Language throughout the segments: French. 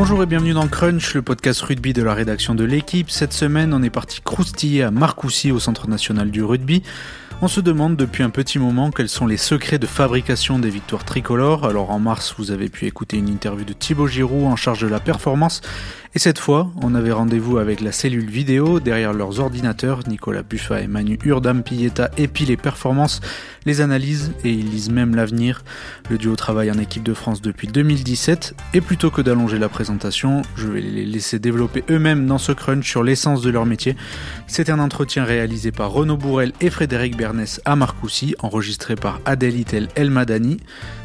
Bonjour et bienvenue dans Crunch, le podcast rugby de la rédaction de l'équipe. Cette semaine, on est parti croustiller à Marcoussis au Centre national du rugby. On se demande depuis un petit moment quels sont les secrets de fabrication des victoires tricolores. Alors en mars, vous avez pu écouter une interview de Thibaut Giroud en charge de la performance. Et cette fois, on avait rendez-vous avec la cellule vidéo. Derrière leurs ordinateurs, Nicolas Buffa et Manu Urdam Pilleta épient les performances, les analysent et ils lisent même l'avenir. Le duo travaille en équipe de France depuis 2017 et plutôt que d'allonger la présentation, je vais les laisser développer eux-mêmes dans ce crunch sur l'essence de leur métier. C'est un entretien réalisé par Renaud Bourrel et Frédéric Bernès à Marcoussis, enregistré par Adèle Itel El Madani.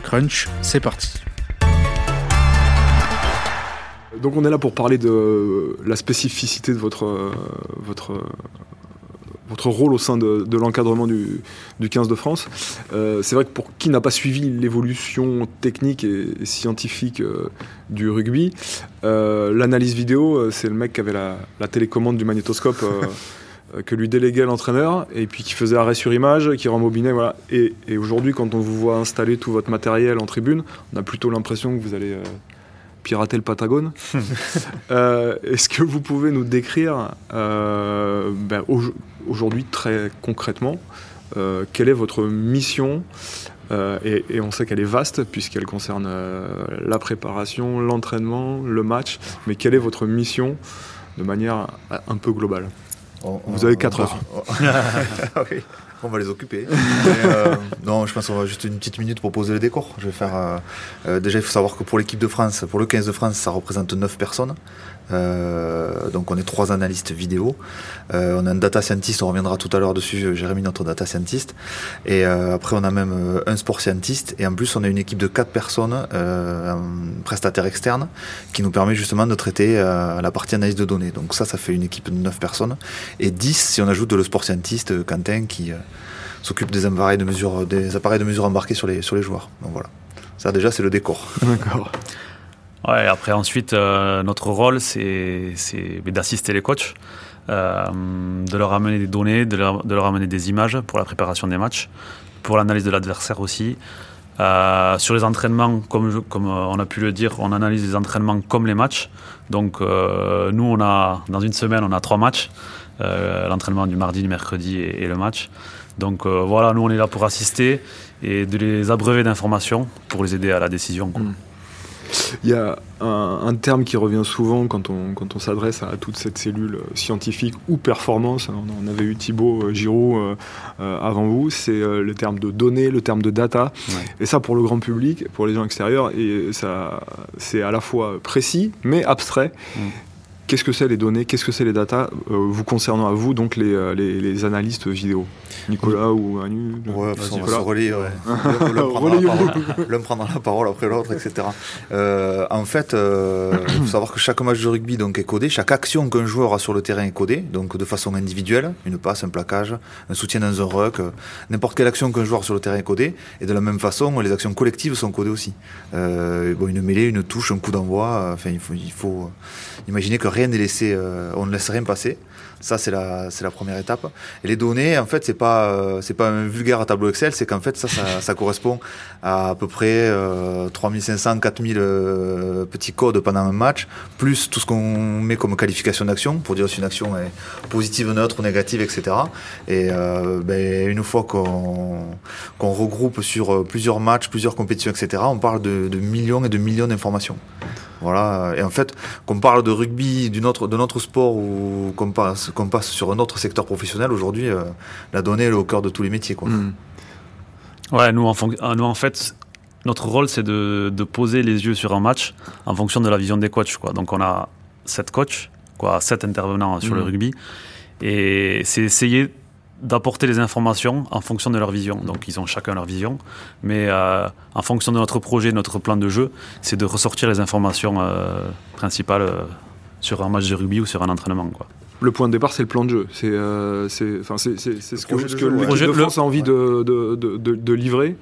Crunch, c'est parti. Donc on est là pour parler de la spécificité de votre, votre, votre rôle au sein de, l'encadrement du, 15 de France. Euh, c'est vrai que pour qui n'a pas suivi l'évolution technique et, scientifique euh, du rugby, euh, l'analyse vidéo, c'est le mec qui avait la, télécommande du magnétoscope. que lui déléguait l'entraîneur et puis qui faisait arrêt sur image, qui rembobinait. Voilà. Et aujourd'hui, quand on vous voit installer tout votre matériel en tribune, on a plutôt l'impression que vous allez pirater le Patagone. Euh, est-ce que vous pouvez nous décrire euh, ben, aujourd'hui très concrètement euh, quelle est votre mission et, on sait qu'elle est vaste puisqu'elle concerne la préparation, l'entraînement, le match, mais quelle est votre mission de manière un peu globale? Vous avez 4 heures. on va les occuper. Euh, non, je pense qu'on va juste une petite minute pour poser le décor. Je vais faire. Euh, euh, déjà, il faut savoir que pour l'équipe de France, pour le 15 de France, ça représente 9 personnes. Donc on est trois analystes vidéo. On a un data scientist, on reviendra tout à l'heure dessus, Jérémy, notre data scientist. Et après on a même un sport scientist. Et en plus on a une équipe de quatre personnes, un prestataire externe, qui nous permet justement de traiter la partie analyse de données. Donc ça, ça fait une équipe de neuf personnes. Et 10 si on ajoute le sport scientist, Quentin, qui s'occupe des appareils de mesure, des appareils de mesure embarqués sur les, sur les joueurs. Donc voilà. Ça déjà c'est le décor. D'accord. Ouais, après, ensuite, euh, notre rôle, c'est d'assister les coachs, euh, de leur amener des données, de leur, de leur, amener des images pour la préparation des matchs, pour l'analyse de l'adversaire aussi. Euh, sur les entraînements, comme, comme on a pu le dire, on analyse les entraînements comme les matchs. Donc, nous, on a, dans une semaine, on a trois matchs. L'entraînement du mardi, du mercredi et, le match. Donc voilà, nous, on est là pour assister et de les abreuver d'informations pour les aider à la décision. Mm. Il y a un, terme qui revient souvent quand on, quand on s'adresse à toute cette cellule scientifique ou performance. On, avait eu Thibaut euh, Giroud euh, euh, avant vous, c'est le terme de données, le terme de data. Et ça, pour le grand public, pour les gens extérieurs, c'est à la fois précis mais abstrait. Mm. Qu'est-ce que c'est les données? Qu'est-ce que c'est les data vous concernant à vous, donc les, les analystes vidéo Nicolas ou Anu Ouais, on va se relayer. L'un prendra, la parole après l'autre, etc. Euh, en fait, euh, il faut savoir que chaque match de rugby donc, est codé. Chaque action qu'un joueur a sur le terrain est codée, donc de façon individuelle. Une passe, un plaquage, un soutien dans un ruck. Euh, n'importe quelle action qu'un joueur a sur le terrain est codée. Et de la même façon, les actions collectives sont codées aussi. bon, une mêlée, une touche, un coup d'envoi. Enfin, il faut, il faut imaginer que rien n'est laissé, on ne laisse rien passer. Ça, c'est la, c'est la première étape. Les données, en fait, c'est pas, euh, c'est pas un vulgaire tableau Excel, c'est qu'en fait, ça, ça, correspond à à peu près euh, 3500, 4000 euh, petits codes pendant un match, plus tout ce qu'on met comme qualification d'action, pour dire si une action est positive, neutre ou négative, etc. Et euh, ben, une fois qu'on, qu'on regroupe sur plusieurs matchs, plusieurs compétitions, etc., on parle de, de millions et de millions d'informations. Voilà. Et en fait, qu'on parle de rugby, d'une autre, de notre sport ou qu'on passe, qu'on passe sur un autre secteur professionnel, aujourd'hui, euh, la donnée est au cœur de tous les métiers. Quoi. Hmm. Ouais, nous en, euh, nous, en fait, notre rôle, c'est de, de, poser les yeux sur un match en fonction de la vision des coachs. Quoi. Donc, on a sept coachs, quoi, sept intervenants sur le hmm. rugby. Et c'est essayer d'apporter les informations en fonction de leur vision. Donc ils ont chacun leur vision, mais euh, en fonction de notre projet, notre plan de jeu, c'est de ressortir les informations euh, principales euh, sur un match de rugby ou sur un entraînement. Quoi. Le point de départ, c'est le plan de jeu. C'est ce que, ce que l'équipe de France a envie de, de, de, livrer.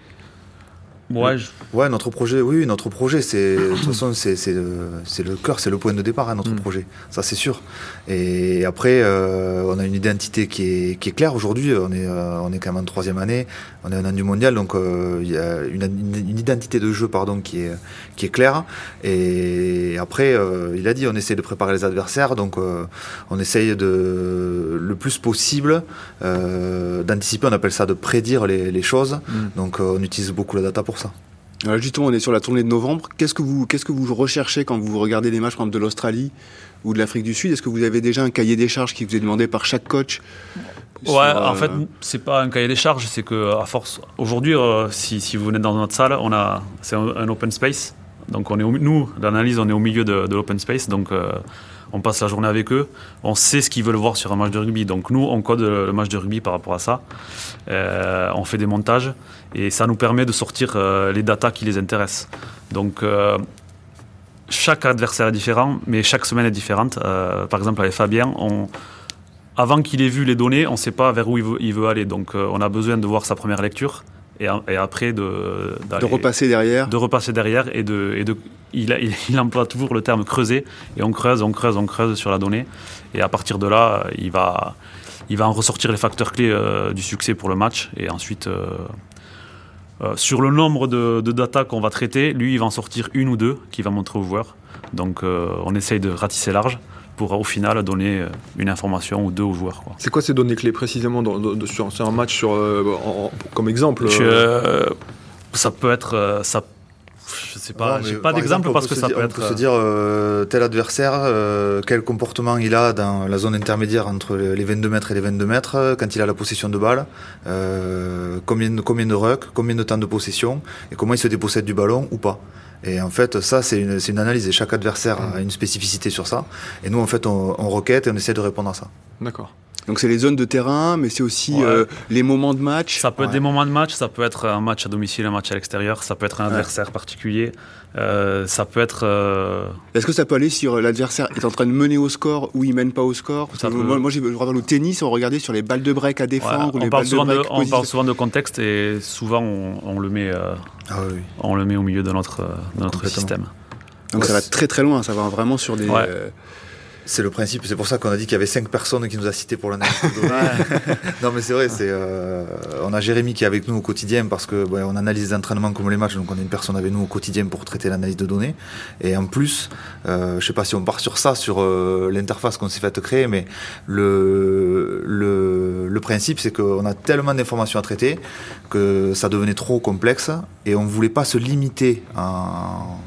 Ouais, ouais, notre projet, oui, notre projet, c'est de toute façon, c'est le, cœur, c'est le point de départ à notre mm. projet, ça c'est sûr. Et après, euh, on a une identité qui est, qui est claire aujourd'hui. On est, euh, on est quand même en troisième année, on est un an du mondial, donc euh, il y a une, une, identité de jeu, pardon, qui est, qui est claire. Et après, il a dit, on essaie de préparer les adversaires, donc on essaye de le plus possible d'anticiper. On appelle ça de prédire les, les choses. Mm. Donc on utilise beaucoup la data pour ça. Alors justement, on est sur la tournée de novembre. Qu'est-ce que vous, qu'est-ce que vous recherchez quand vous regardez les matchs, de l'Australie ou de l'Afrique du Sud? Est-ce que vous avez déjà un cahier des charges qui vous est demandé par chaque coach? Ouais, en euh, fait, c'est pas un cahier des charges, c'est que à force, aujourd'hui, euh, si, si, vous venez dans notre salle, on a, c'est un, open space. Donc on est nous, l'analyse, on est au milieu de, l'open space, donc euh, on passe la journée avec eux. On sait ce qu'ils veulent voir sur un match de rugby. Donc nous, on code le match de rugby par rapport à ça. on fait des montages et ça nous permet de sortir euh, les datas qui les intéressent. Donc euh, chaque adversaire est différent, mais chaque semaine est différente. Euh, par exemple, avec Fabien, on, avant qu'il ait vu les données, on ne sait pas vers où il veut, aller. Donc on a besoin de voir sa première lecture et, et après de, de repasser derrière. De repasser derrière et de, et de il, il, emploie toujours le terme creuser et on creuse, on creuse, on creuse sur la donnée et à partir de là, il va, il va en ressortir les facteurs clés du succès pour le match et ensuite euh, sur le nombre de, data qu'on va traiter, lui, il va en sortir une ou deux qu'il va montrer aux joueurs. Donc euh, on essaye de ratisser large pour au final donner euh, une information ou deux aux joueurs. C'est quoi ces données clés précisément sur, un match sur, comme exemple Ça peut être... ça je sais pas, j'ai pas d'exemple parce que ça peut être. On peut se dire euh, tel adversaire, euh, quel comportement il a dans la zone intermédiaire entre les 22 mètres et les 22 mètres, euh, quand il a la possession de balle, combien, de, combien de rucks, combien de temps de possession, et comment il se dépossède du ballon ou pas. Et en fait, ça, c'est une, une, analyse et chaque adversaire a une spécificité sur ça. Et nous, en fait, on, on requête et on essaie de répondre à ça. D'accord. Donc c'est les zones de terrain, mais c'est aussi euh, les moments de match. Ça peut être des moments de match, ça peut être un match à domicile, un match à l'extérieur, ça peut être un adversaire particulier, euh, ça peut être. Euh, Est-ce que ça peut aller si l'adversaire est en train de mener au score ou il mène pas au score? Moi, moi je regarde au tennis, on regardait sur les balles de break à défendre ou les balles de break. on parle souvent de contexte et souvent on, le met, ah on le met au milieu de notre, de notre système. Donc ça va très très loin, ça va vraiment sur des. C'est le principe, c'est pour ça qu'on a dit qu'il y avait cinq personnes qui nous a cités pour l'analyse non mais c'est vrai, c'est euh, on a Jérémy qui est avec nous au quotidien parce que on analyse les entraînements comme les matchs, donc on a une personne avec nous au quotidien pour traiter l'analyse de données. Et en plus, euh, je sais pas si on part sur ça, sur euh, l'interface qu'on s'est fait créer, mais le, le, le principe c'est qu'on a tellement d'informations à traiter que ça devenait trop complexe et on voulait pas se limiter en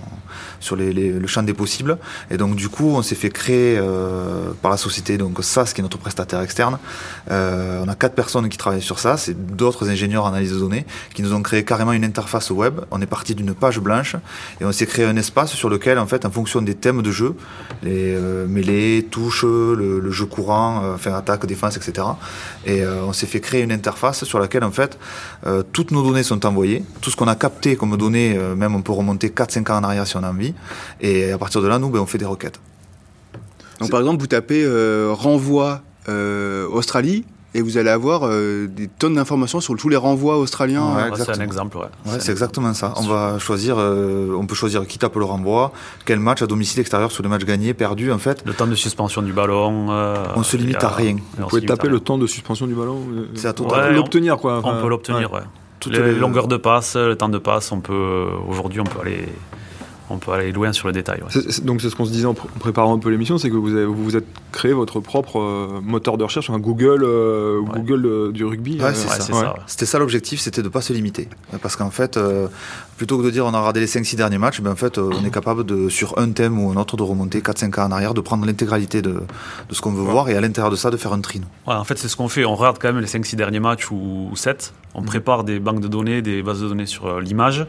sur le champ des possibles. Et donc du coup, on s'est fait créer euh, par la société donc SAS, qui est notre prestataire externe. Euh, on a quatre personnes qui travaillent sur ça, c'est d'autres ingénieurs en analyse de données qui nous ont créé carrément une interface web. On est parti d'une page blanche et on s'est créé un espace sur lequel, en fait, en fonction des thèmes de jeu, les euh, mêlées, touches, le, jeu courant, enfin attaque, défense, etc. Et on s'est fait créer une interface sur laquelle, en fait, toutes nos données sont envoyées, tout ce qu'on a capté comme données, même on peut remonter 4-5 ans en arrière si on a envie. Et à partir de là, nous, ben, on fait des requêtes. Donc, par exemple, vous tapez euh, renvoi euh, Australie et vous allez avoir euh, des tonnes d'informations sur tous les renvois australiens. c'est un exemple. Ouais. c'est exactement ça. On va choisir, on peut choisir qui tape le renvoi, quel match à domicile, extérieur, sur les matchs gagnés, perdus, en fait. Le temps de suspension du ballon. on se limite à rien. Vous pouvez taper le temps de suspension du ballon. C'est à tout l'obtenir quoi. on peut l'obtenir. Ouais. Les, les longueurs de passe, le temps de passe, on peut aujourd'hui on peut aller on peut aller loin sur le détail. donc c'est ce qu'on se disait en, préparant un peu l'émission, c'est que vous, vous êtes créé votre propre euh, moteur de recherche, un Google, euh, Google euh, du rugby. c'est ça. C'était ça l'objectif, c'était de ne pas se limiter. Parce qu'en fait, plutôt que de dire on a regardé les 5-6 derniers matchs, ben en fait on est capable de, sur un thème ou un autre, de remonter 4-5 ans en arrière, de prendre l'intégralité de, ce qu'on veut voir et à l'intérieur de ça de faire un tri. en fait c'est ce qu'on fait, on regarde quand même les 5-6 derniers matchs ou, 7, on mm. prépare des banques de données, des bases de données sur l'image.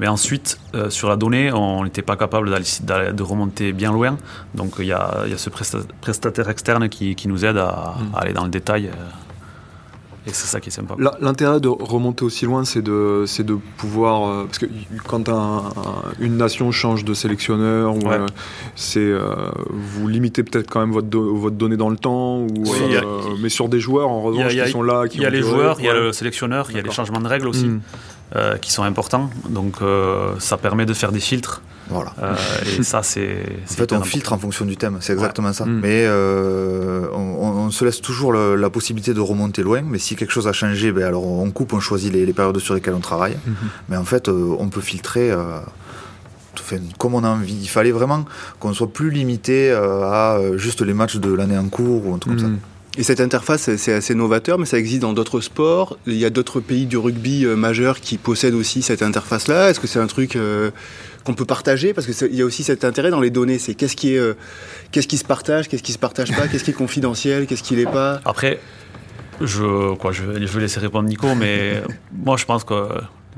Mais ensuite, euh, sur la donnée, on n'était pas capable de remonter bien loin. Donc il y, a, ce prestataire externe qui, nous aide à, hmm. aller dans le détail. Euh, et c'est ça qui est sympa. L'intérêt de remonter aussi loin, c'est de, de pouvoir. Euh, parce que quand une nation change de sélectionneur, c'est, vous limitez peut-être quand même votre, votre donnée dans le temps. Ou, mais sur des joueurs, en revanche, qui sont là. Il y a les joueurs, il y a le sélectionneur, il y a les changements de règles aussi. Hmm. qui sont importants. Donc ça permet de faire des filtres. Voilà. et ça, c'est. En fait, on filtre en fonction du thème, c'est exactement ça. Mm. Mais on, se laisse toujours la possibilité de remonter loin. Mais si quelque chose a changé, ben, alors on coupe, on choisit les, périodes sur lesquelles on travaille. Mm-hmm. Mais en fait, on peut filtrer comme on a envie. Il fallait vraiment qu'on soit plus limité euh, à euh, juste les matchs de l'année en cours ou un truc comme ça. Et cette interface, c'est assez novateur, mais ça existe dans d'autres sports. Il y a d'autres pays du rugby euh, majeur qui possèdent aussi cette interface-là. Est-ce que c'est un truc qu'on peut partager? Parce qu'il y a aussi cet intérêt dans les données. C'est qu'est-ce qui, est, qu'est-ce qui se partage, qu'est-ce qui se partage pas, qu'est-ce qui est confidentiel, qu'est-ce qui l'est pas? Après, je, quoi, je, je vais laisser répondre Nico, mais moi je pense que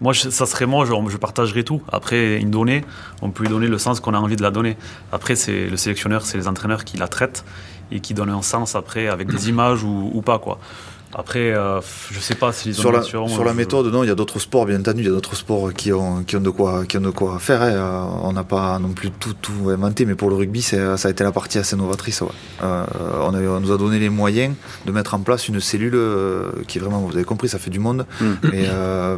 moi, ça serait moi, je, je, partagerais tout. Après, une donnée, on peut lui donner le sens qu'on a envie de la donner. Après, c'est le sélectionneur, c'est les entraîneurs qui la traitent et qui donnent un sens après avec des images ou, ou pas, quoi. Après, euh, je sais pas si sur la, sur la méthode, non, il y a d'autres sports, bien entendu, il y a d'autres sports qui ont, qui ont de quoi, qui ont de quoi faire. Hein. Euh, on n'a pas non plus tout, tout inventé, mais pour le rugby, ça a été la partie assez novatrice. Euh, on, nous a donné les moyens de mettre en place une cellule qui est vraiment, vous avez compris, ça fait du monde, mm. et,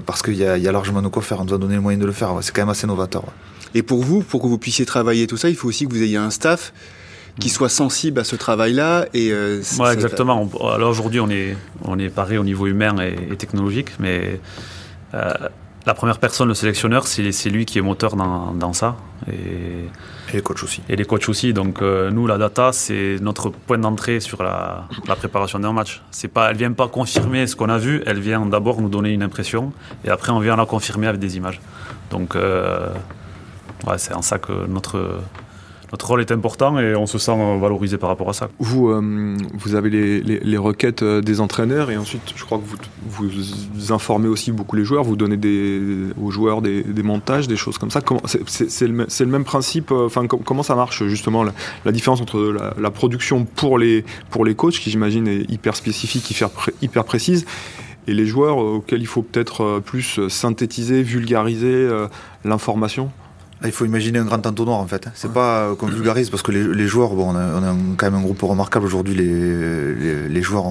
parce qu'il y, y, a largement de quoi faire. On nous a donné les moyens de le faire. C'est quand même assez novateur. Et pour vous, pour que vous puissiez travailler tout ça, il faut aussi que vous ayez un staff qui soit sensible à ce travail-là. Et euh, exactement. Alors aujourd'hui, on est, on est pareil au niveau humain et, technologique, mais euh, la première personne, le sélectionneur, c'est lui qui est moteur dans, dans ça. Et, et, les coachs aussi. Et les coachs aussi. Donc euh, nous, la data, c'est notre point d'entrée sur la, la préparation d'un match. C'est pas, elle vient pas confirmer ce qu'on a vu, elle vient d'abord nous donner une impression, et après on vient la confirmer avec des images. Donc ouais, c'est en ça que notre notre rôle est important et on se sent valorisé par rapport à ça. Vous, euh, vous avez les, requêtes euh, des entraîneurs et ensuite, je crois que vous, vous informez aussi beaucoup les joueurs, vous donnez aux joueurs des, montages, des choses comme ça. C'est le, même principe, euh, enfin, comment ça marche justement, la, différence entre la, production pour les, pour les coachs, qui j'imagine est hyper spécifique, hyper précise, et les joueurs auxquels il faut peut-être plus synthétiser, vulgariser l'information? Il faut imaginer un grand entonnoir en fait. C'est pas qu'on vulgarise parce que les, joueurs, bon, on a, quand même un groupe remarquable aujourd'hui. Les, les, joueurs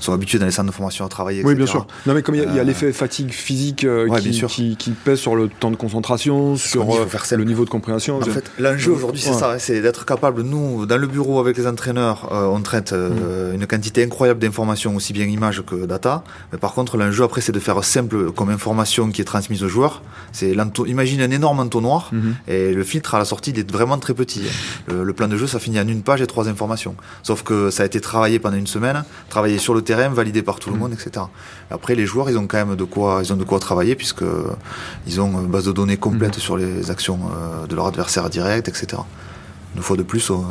sont habitués dans les centres de formation à travailler. Oui, bien sûr. Non, mais comme il y a, euh, l'effet fatigue physique euh, qui, qui, pèse sur le temps de concentration, sur euh, le niveau de compréhension. En fait, l'enjeu aujourd'hui, c'est ça, c'est d'être capable. Nous, dans le bureau avec les entraîneurs, on traite mm. une quantité incroyable d'informations, aussi bien images que data. Mais par contre, l'enjeu après, c'est de faire simple comme information qui est transmise aux joueurs. C'est imagine un énorme entonnoir. Mm-hmm. Et le filtre à la sortie, il est vraiment très petit. Le, plan de jeu, ça finit en une page et trois informations. Sauf que ça a été travaillé pendant une semaine, travaillé sur le terrain, validé par tout le mm. monde, etc. Après, les joueurs, ils ont quand même de quoi, ils ont de quoi travailler puisque ils ont une base de données complète mm. sur les actions euh, de leur adversaire direct, etc. Une fois de plus, on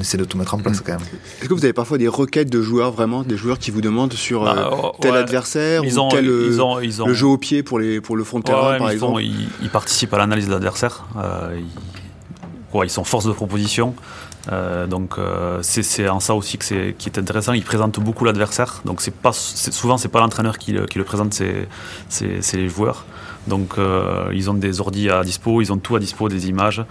essaie de tout mettre en place mm. quand même. Est-ce que vous avez parfois des requêtes de joueurs, vraiment, des joueurs qui vous demandent sur euh, bah, tel adversaire ou tel, ils ont, ils ont... le jeu au pied pour, les, pour le front de terrain, par exemple ils, participent à l'analyse de l'adversaire. Euh, ils, sont force de proposition. Euh, donc c'est en ça aussi que c'est qui est intéressant. Ils présentent beaucoup l'adversaire. Donc c'est pas souvent c'est pas l'entraîneur qui, qui, le présente, c'est les joueurs. Donc ils ont des ordis à dispo, ils ont tout à dispo, des images.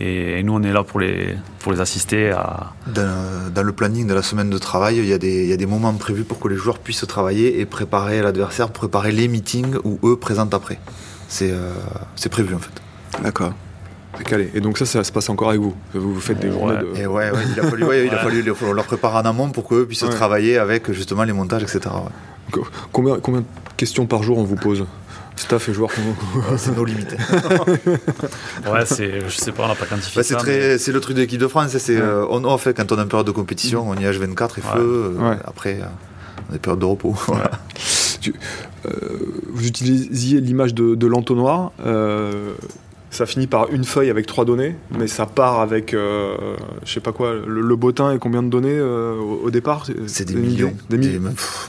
Et, nous, on est là pour les, pour les assister à... Dans, le planning de la semaine de travail, il y, a des, il y, a des, moments prévus pour que les joueurs puissent travailler et préparer l'adversaire, préparer les meetings où eux présentent après. C'est euh, prévu en fait. D'accord. Calé. Et donc ça, ça se passe encore avec vous Vous, faites des journées de... Et ouais, il a fallu, il a fallu leur préparer en amont pour qu'eux puissent travailler avec justement les montages, etc. Combien, combien de questions par jour on vous pose? Staff et joueurs. c'est nos limites. ouais, c'est, je sais pas, on n'a pas quantifié. Bah, c'est, très, c'est le truc de l'équipe de France. C'est, euh, on en fait quand on a une période de compétition, on y a H24 et feu. Euh, après, on a des périodes de repos. Euh, vous utilisiez l'image de, de l'entonnoir ça finit par une feuille avec trois données, mais ça part avec, euh, je sais pas quoi, le, bottin et combien de données euh, au, départ C'est des, millions. Des millions.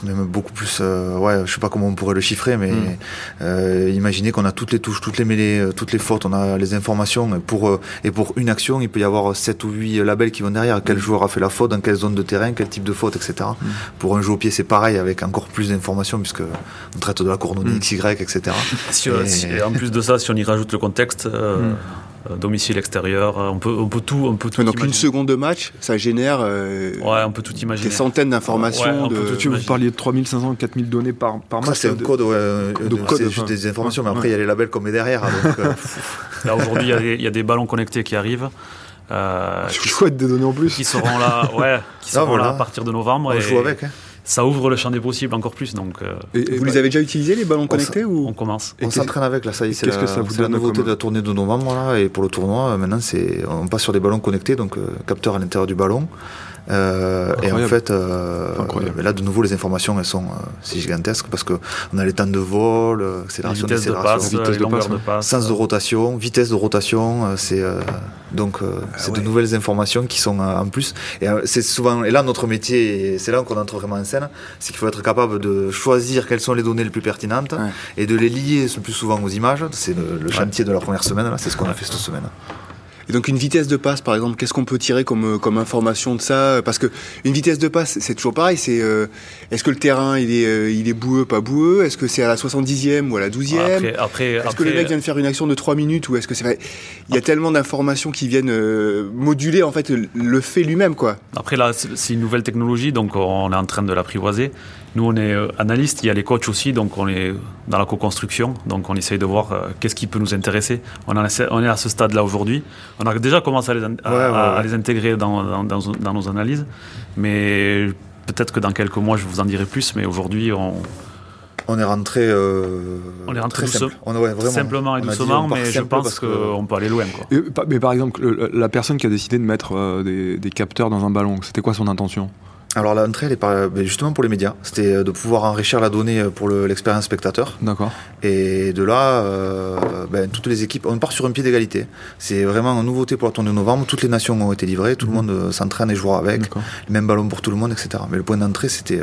Même, beaucoup plus, euh, ouais, je sais pas comment on pourrait le chiffrer, mais hmm. imaginez qu'on a toutes les touches, toutes les mêlées, toutes les fautes, on a les informations. Et pour, et pour une action, il peut y avoir 7 ou 8 labels qui vont derrière. Quel hmm. joueur a fait la faute, dans quelle zone de terrain, quel type de faute, etc. Hmm. Pour un jeu au pied, c'est pareil, avec encore plus d'informations, puisque on traite de la coordonnée XY, etc. en plus de ça, si on y rajoute le contexte, euh, domicile extérieur, on peut, on peut tout, on peut tout. Donc une seconde de match, ça génère. ouais, on peut tout imaginer. Des centaines d'informations. de... Vous parliez de 3500, 4000 données par, par match. c'est un code, de code, juste des informations, mais après il y a les labels qu'on met derrière. Donc, Là aujourd'hui, il y, a des ballons connectés qui arrivent. Euh, chouette des données en plus. Qui seront là, ouais, qui seront là à partir de novembre. On joue avec. Hein. Ça ouvre le champ des possibles encore plus. Donc, euh, et, vous les avez déjà utilisés les ballons connectés ou? On commence. on s'entraîne avec là, ça y est, c'est la, que ça vous la nouveauté de la tournée de novembre là, et pour le tournoi maintenant c'est on passe sur des ballons connectés donc euh, capteur à l'intérieur du ballon. Euh, et en fait, euh, là de nouveau les informations elles sont euh, c'est gigantesque parce que on a les temps de vol, accélération, vitesse de passe, vitesse de passe, de passe, sens de rotation, vitesse de rotation, c'est donc ah c'est de nouvelles informations qui sont en plus. Et c'est souvent et là notre métier, c'est là qu'on entre vraiment en scène, c'est qu'il faut être capable de choisir quelles sont les données les plus pertinentes et de les lier le plus souvent aux images. C'est le, chantier de la première semaine là, c'est ce qu'on a fait cette semaine. Et donc une vitesse de passe, par exemple, qu'est-ce qu'on peut tirer comme, comme information de ça? Parce que une vitesse de passe, c'est toujours pareil. C'est euh, est-ce que le terrain il est, euh, il est boueux, pas boueux? Est-ce que c'est à la 70e ou à la 12e après, Est-ce que le mec vient de faire une action de 3 minutes ou est-ce que c'est Il y a tellement d'informations qui viennent euh, moduler en fait le fait lui-même, quoi. Après là, c'est une nouvelle technologie, donc on est en train de l'apprivoiser. Nous, on est analystes, il y a les coachs aussi, donc on est dans la co-construction, donc on essaye de voir qu'est-ce qui peut nous intéresser. On, on est à ce stade-là aujourd'hui. On a déjà commencé à les, les intégrer dans, dans, nos analyses, mais peut-être que dans quelques mois, je vous en dirai plus, mais aujourd'hui, on, on est rentré. Euh, on est rentré simplement et doucement, mais je pense qu'on peut aller loin. mais par exemple, la personne qui a décidé de mettre euh, des, des, capteurs dans un ballon, c'était quoi son intention? Alors l'entrée, elle est ben, justement pour les médias. C'était euh, de pouvoir enrichir la donnée euh, pour l'expérience spectateur. D'accord. Et de là, euh, ben, toutes les équipes, on part sur un pied d'égalité. C'est vraiment une nouveauté pour la tournée de novembre. Toutes les nations ont été livrées, tout le mhm. monde s'entraîne et joue avec. Les mêmes ballons pour tout le monde, etc. Mais le point d'entrée, c'était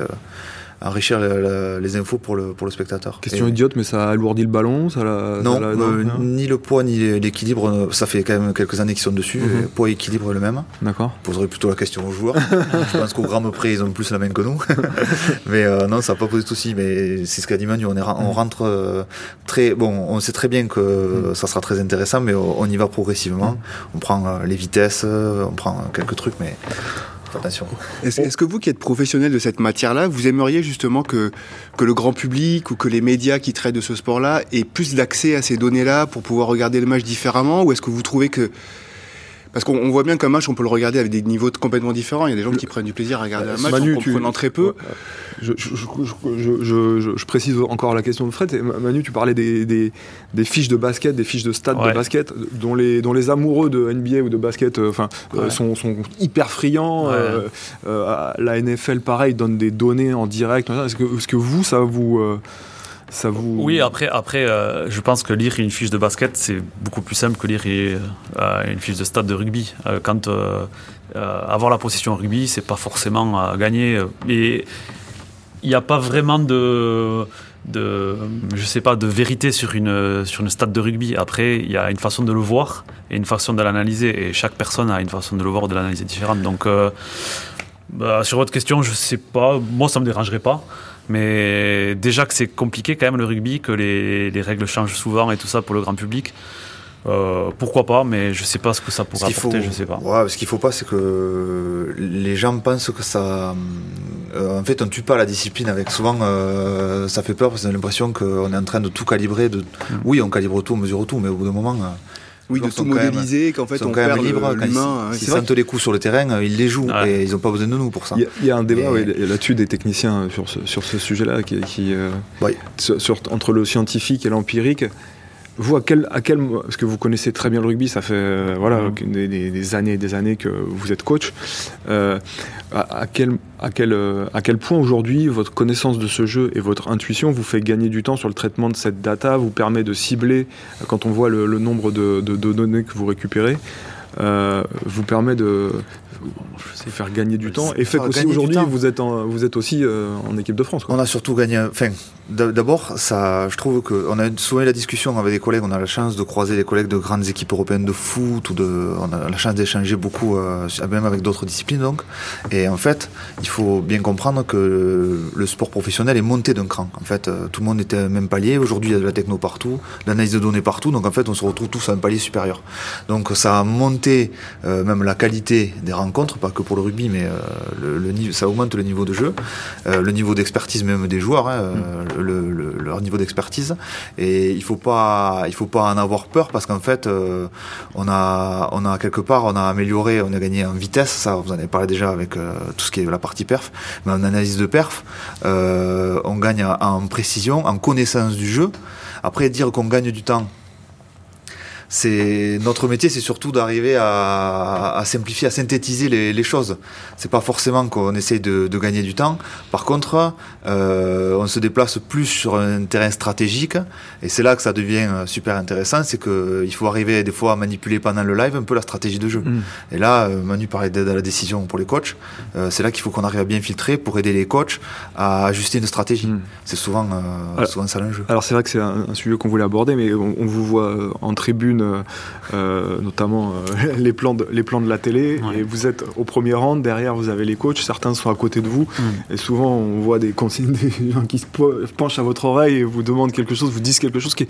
enrichir les infos pour le, pour le spectateur. Question idiote, mais ça alourdit le ballon ça Non, euh, ni le poids ni l'équilibre, euh, ça fait quand même quelques années qu'ils sont dessus. Mhm. Poids et équilibre le même. D'accord. poserait plutôt la question aux joueurs. Je pense qu'au gramme près, ils ont plus la main que nous. mais euh, non, ça n'a pas posé de souci. Mais c'est ce qu'a dit Manu, on, est, on mhm. rentre très. Bon, on sait très bien que mhm. ça sera très intéressant, mais on y va progressivement. On prend les vitesses, on prend quelques trucs, mais est-ce que vous qui êtes professionnel de cette matière-là, vous aimeriez justement que, que le grand public ou que les médias qui traitent de ce sport-là aient plus d'accès à ces données-là pour pouvoir regarder le match différemment Ou est-ce que vous trouvez que parce qu'on voit bien qu'un match, on peut le regarder avec des niveaux complètement différents. Il y a des gens qui prennent du plaisir à regarder un match Manu, en comprenant très peu. Je, je, précise encore la question de Fred. Manu, tu parlais des, des, fiches de basket, des fiches de stade de basket, dont les, dont les amoureux de NBA ou de basket euh, enfin, euh, sont, sont, hyper friands. Euh, la NFL, pareil, donne des données en direct. Est-ce que, est -ce que vous, ça vous Oui, après, après euh, je pense que lire une fiche de basket, c'est beaucoup plus simple que lire euh, une fiche de stade de rugby. Euh, quand avoir la position rugby, c'est pas forcément gagner. Et il n'y a pas vraiment de, de, je sais pas, de vérité sur une, sur une stade de rugby. Après, il y a une façon de le voir et une façon de l'analyser. Et chaque personne a une façon de le voir ou de l'analyser différente. Donc, bah, sur votre question, je sais pas. Moi, ça me dérangerait pas. Mais déjà que c'est compliqué quand même le rugby, que les, les, règles changent souvent et tout ça pour le grand public. Euh, pourquoi pas, mais je sais pas ce que ça pourrait apporter, je sais pas. Ouais, ce qu'il faut pas, c'est que les gens pensent que ça. Euh, en fait, on tue pas la discipline avec. Souvent, euh, ça fait peur parce qu'on a l'impression qu'on est en train de tout calibrer. De... Mm. Oui, on calibre tout, on mesure tout, mais au bout d'un moment. Oui, de tout modéliser, qu'en fait on perd l'humain. S'ils sentent les coups sur le terrain, ils les jouent et ils n'ont pas besoin de nous pour ça. Il y, a un débat là-dessus des techniciens sur ce, sur ce sujet-là, qui, qui euh, sur, entre le scientifique et l'empirique. Vous, à quel, à quel, parce que vous connaissez très bien le rugby, ça fait euh, voilà, mm-hmm. des, années et des années que vous êtes coach. Euh, à, quel, à, quel, euh, à quel point aujourd'hui votre connaissance de ce jeu et votre intuition vous fait gagner du temps sur le traitement de cette data, vous permet de cibler, quand on voit le, nombre de, de, données que vous récupérez, vous permet de faire gagner du temps et fait qu'aussi aujourd'hui vous êtes vous êtes aussi en équipe de France. On a surtout gagné. Enfin, d'abord, ça, je trouve qu'on a souvent eu la discussion avec des collègues. On a la chance de croiser des collègues de grandes équipes européennes de foot ou de. On a la chance d'échanger beaucoup, même avec d'autres disciplines donc. Et en fait, il faut bien comprendre que le sport professionnel est monté d'un cran. En fait, tout le monde était au même palier. Aujourd'hui, il y a de la techno partout, l'analyse de données partout. Donc en fait, on se retrouve tous à un palier supérieur. Donc ça a monté euh, même la qualité des rencontres, pas que pour le rugby, mais euh, le, ça augmente le niveau de jeu, euh, le niveau d'expertise même des joueurs, hein, mm. leur niveau d'expertise. Et il faut pas, il faut pas en avoir peur parce qu'en fait, on a, on a quelque part, on a amélioré, on a gagné en vitesse. Ça, vous en avez parlé déjà avec tout ce qui est la partie perf, mais en analyse de perf, on gagne en précision, en connaissance du jeu. Après, dire qu'on gagne du temps, c'est notre métier, c'est surtout d'arriver à, simplifier, à synthétiser les, les choses. C'est pas forcément qu'on essaye de, gagner du temps. Par contre, euh, on se déplace plus sur un terrain stratégique, et c'est là que ça devient euh, super intéressant. C'est que il faut arriver des fois à manipuler pendant le live un peu la stratégie de jeu. Mm. Et là, euh, Manu parlait d'aide à la décision pour les coachs. c'est là qu'il faut qu'on arrive à bien filtrer pour aider les coachs à ajuster une stratégie. Mm. C'est souvent, souvent ça l'enjeu. Alors c'est vrai que c'est un, sujet qu'on voulait aborder, mais on, on vous voit en tribune euh, euh, notamment euh, les, plans de, les plans de la télé, et vous êtes au premier rang, derrière vous avez les coachs, certains sont à côté de vous, mm. et souvent on voit des consignes, des gens qui se penchent à votre oreille et vous demandent quelque chose, vous disent quelque chose. Qui